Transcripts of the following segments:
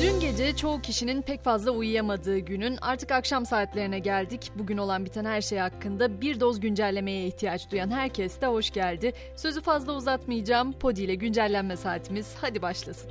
Dün gece çoğu kişinin pek fazla uyuyamadığı günün artık akşam saatlerine geldik. Bugün olan biten her şey hakkında bir doz güncellemeye ihtiyaç duyan herkes de hoş geldi. Sözü fazla uzatmayacağım. Podi ile güncellenme saatimiz hadi başlasın.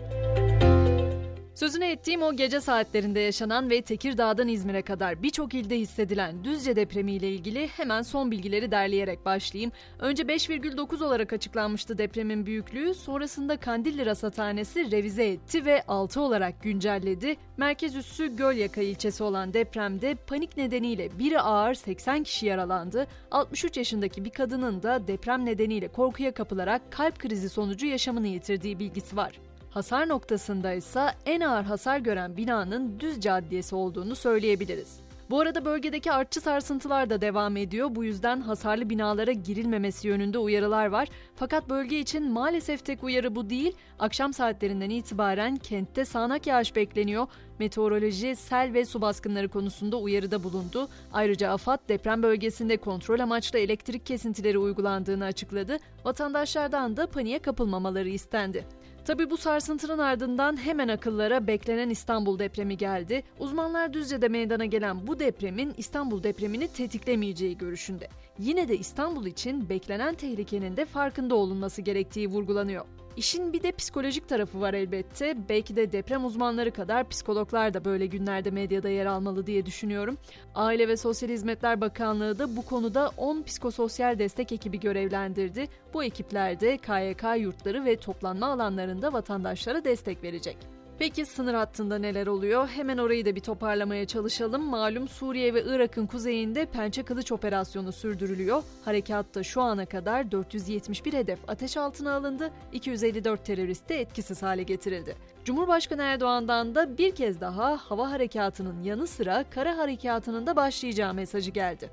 Sözüne ettiğim o gece saatlerinde yaşanan ve Tekirdağ'dan İzmir'e kadar birçok ilde hissedilen Düzce depremiyle ilgili hemen son bilgileri derleyerek başlayayım. Önce 5,9 olarak açıklanmıştı depremin büyüklüğü, sonrasında Kandilli Rasathanesi revize etti ve 6 olarak güncelledi. Merkez üssü Gölyaka ilçesi olan depremde panik nedeniyle biri ağır 80 kişi yaralandı. 63 yaşındaki bir kadının da deprem nedeniyle korkuya kapılarak kalp krizi sonucu yaşamını yitirdiği bilgisi var. Hasar noktasında ise en ağır hasar gören binanın düz caddiyesi olduğunu söyleyebiliriz. Bu arada bölgedeki artçı sarsıntılar da devam ediyor. Bu yüzden hasarlı binalara girilmemesi yönünde uyarılar var. Fakat bölge için maalesef tek uyarı bu değil. Akşam saatlerinden itibaren kentte sağanak yağış bekleniyor. Meteoroloji, sel ve su baskınları konusunda uyarıda bulundu. Ayrıca AFAD deprem bölgesinde kontrol amaçlı elektrik kesintileri uygulandığını açıkladı. Vatandaşlardan da paniğe kapılmamaları istendi. Tabi bu sarsıntının ardından hemen akıllara beklenen İstanbul depremi geldi. Uzmanlar Düzce'de meydana gelen bu depremin İstanbul depremini tetiklemeyeceği görüşünde. Yine de İstanbul için beklenen tehlikenin de farkında olunması gerektiği vurgulanıyor. İşin bir de psikolojik tarafı var elbette. Belki de deprem uzmanları kadar psikologlar da böyle günlerde medyada yer almalı diye düşünüyorum. Aile ve Sosyal Hizmetler Bakanlığı da bu konuda 10 psikososyal destek ekibi görevlendirdi. Bu ekipler de KYK yurtları ve toplanma alanlarında vatandaşlara destek verecek. Peki sınır hattında neler oluyor? Hemen orayı da bir toparlamaya çalışalım. Malum Suriye ve Irak'ın kuzeyinde Pençe Kılıç operasyonu sürdürülüyor. Harekatta şu ana kadar 471 hedef ateş altına alındı, 254 terörist de etkisiz hale getirildi. Cumhurbaşkanı Erdoğan'dan da bir kez daha hava harekatının yanı sıra kara harekatının da başlayacağı mesajı geldi.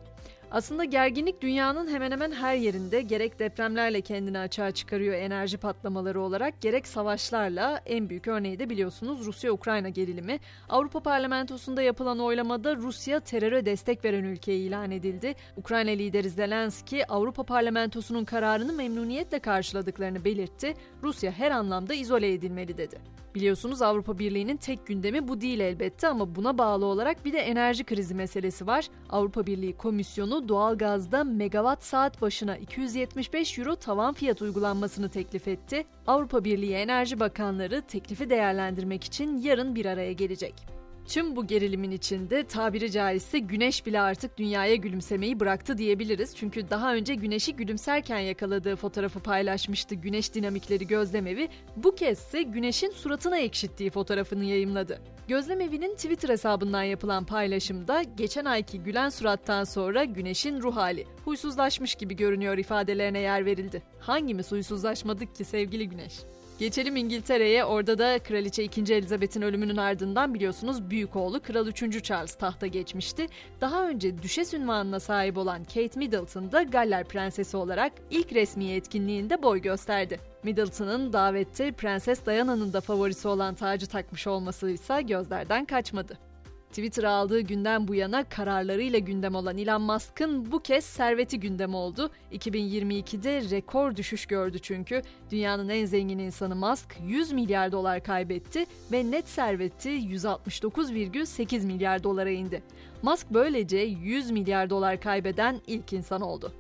Aslında gerginlik dünyanın hemen hemen her yerinde gerek depremlerle kendini açığa çıkarıyor enerji patlamaları olarak gerek savaşlarla en büyük örneği de biliyorsunuz Rusya-Ukrayna gerilimi. Avrupa Parlamentosu'nda yapılan oylamada Rusya teröre destek veren ülke ilan edildi. Ukrayna lideri Zelenski Avrupa Parlamentosu'nun kararını memnuniyetle karşıladıklarını belirtti. Rusya her anlamda izole edilmeli dedi. Biliyorsunuz Avrupa Birliği'nin tek gündemi bu değil elbette ama buna bağlı olarak bir de enerji krizi meselesi var. Avrupa Birliği Komisyonu doğalgazda megawatt saat başına 275 euro tavan fiyat uygulanmasını teklif etti. Avrupa Birliği Enerji Bakanları teklifi değerlendirmek için yarın bir araya gelecek. Tüm bu gerilimin içinde tabiri caizse güneş bile artık dünyaya gülümsemeyi bıraktı diyebiliriz. Çünkü daha önce güneşi gülümserken yakaladığı fotoğrafı paylaşmıştı Güneş Dinamikleri Gözlemevi. Bu kez ise güneşin suratına ekşittiği fotoğrafını yayımladı. Gözlemevi'nin Twitter hesabından yapılan paylaşımda geçen ayki gülen surattan sonra güneşin ruh hali huysuzlaşmış gibi görünüyor ifadelerine yer verildi. Hangimiz huysuzlaşmadık ki sevgili güneş? Geçelim İngiltere'ye. Orada da Kraliçe 2. Elizabeth'in ölümünün ardından biliyorsunuz büyük oğlu Kral 3. Charles tahta geçmişti. Daha önce düşes ünvanına sahip olan Kate Middleton da Galler Prensesi olarak ilk resmi etkinliğinde boy gösterdi. Middleton'ın davette Prenses Diana'nın da favorisi olan tacı takmış olması ise gözlerden kaçmadı. Twitter aldığı günden bu yana kararlarıyla gündem olan Elon Musk'ın bu kez serveti gündem oldu. 2022'de rekor düşüş gördü çünkü. Dünyanın en zengin insanı Musk 100 milyar dolar kaybetti ve net serveti 169,8 milyar dolara indi. Musk böylece 100 milyar dolar kaybeden ilk insan oldu.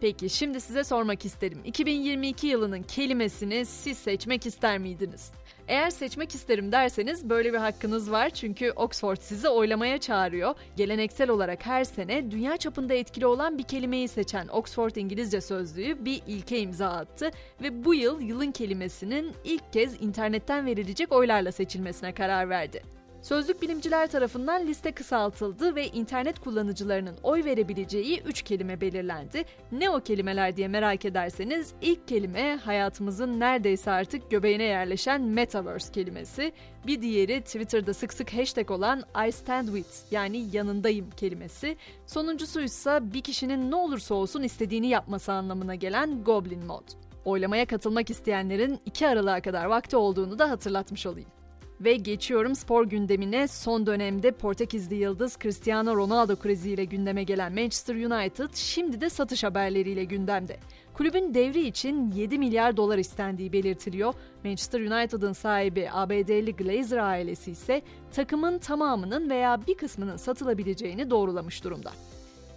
Peki şimdi size sormak isterim. 2022 yılının kelimesini siz seçmek ister miydiniz? Eğer seçmek isterim derseniz böyle bir hakkınız var çünkü Oxford sizi oylamaya çağırıyor. Geleneksel olarak her sene dünya çapında etkili olan bir kelimeyi seçen Oxford İngilizce Sözlüğü bir ilke imza attı ve bu yıl yılın kelimesinin ilk kez internetten verilecek oylarla seçilmesine karar verdi. Sözlük bilimciler tarafından liste kısaltıldı ve internet kullanıcılarının oy verebileceği 3 kelime belirlendi. Ne o kelimeler diye merak ederseniz ilk kelime hayatımızın neredeyse artık göbeğine yerleşen metaverse kelimesi. Bir diğeri Twitter'da sık sık hashtag olan I stand with yani yanındayım kelimesi. Sonuncusu ise bir kişinin ne olursa olsun istediğini yapması anlamına gelen goblin mod. Oylamaya katılmak isteyenlerin 2 Aralık'a kadar vakti olduğunu da hatırlatmış olayım. Ve geçiyorum spor gündemine. Son dönemde Portekizli yıldız Cristiano Ronaldo kriziyle gündeme gelen Manchester United şimdi de satış haberleriyle gündemde. Kulübün devri için 7 milyar dolar istendiği belirtiliyor. Manchester United'ın sahibi ABD'li Glazer ailesi ise takımın tamamının veya bir kısmının satılabileceğini doğrulamış durumda.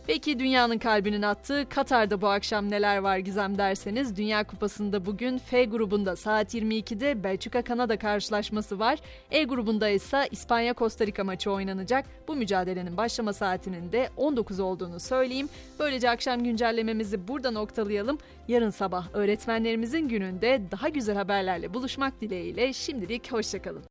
Peki dünyanın kalbinin attığı Katar'da bu akşam neler var Gizem derseniz Dünya Kupası'nda bugün F grubunda saat 22'de Belçika-Kanada karşılaşması var. E grubunda ise İspanya-Costa Rica maçı oynanacak. Bu mücadelenin başlama saatinin de 19 olduğunu söyleyeyim. Böylece akşam güncellememizi burada noktalayalım. Yarın sabah öğretmenlerimizin gününde daha güzel haberlerle buluşmak dileğiyle şimdilik hoşçakalın.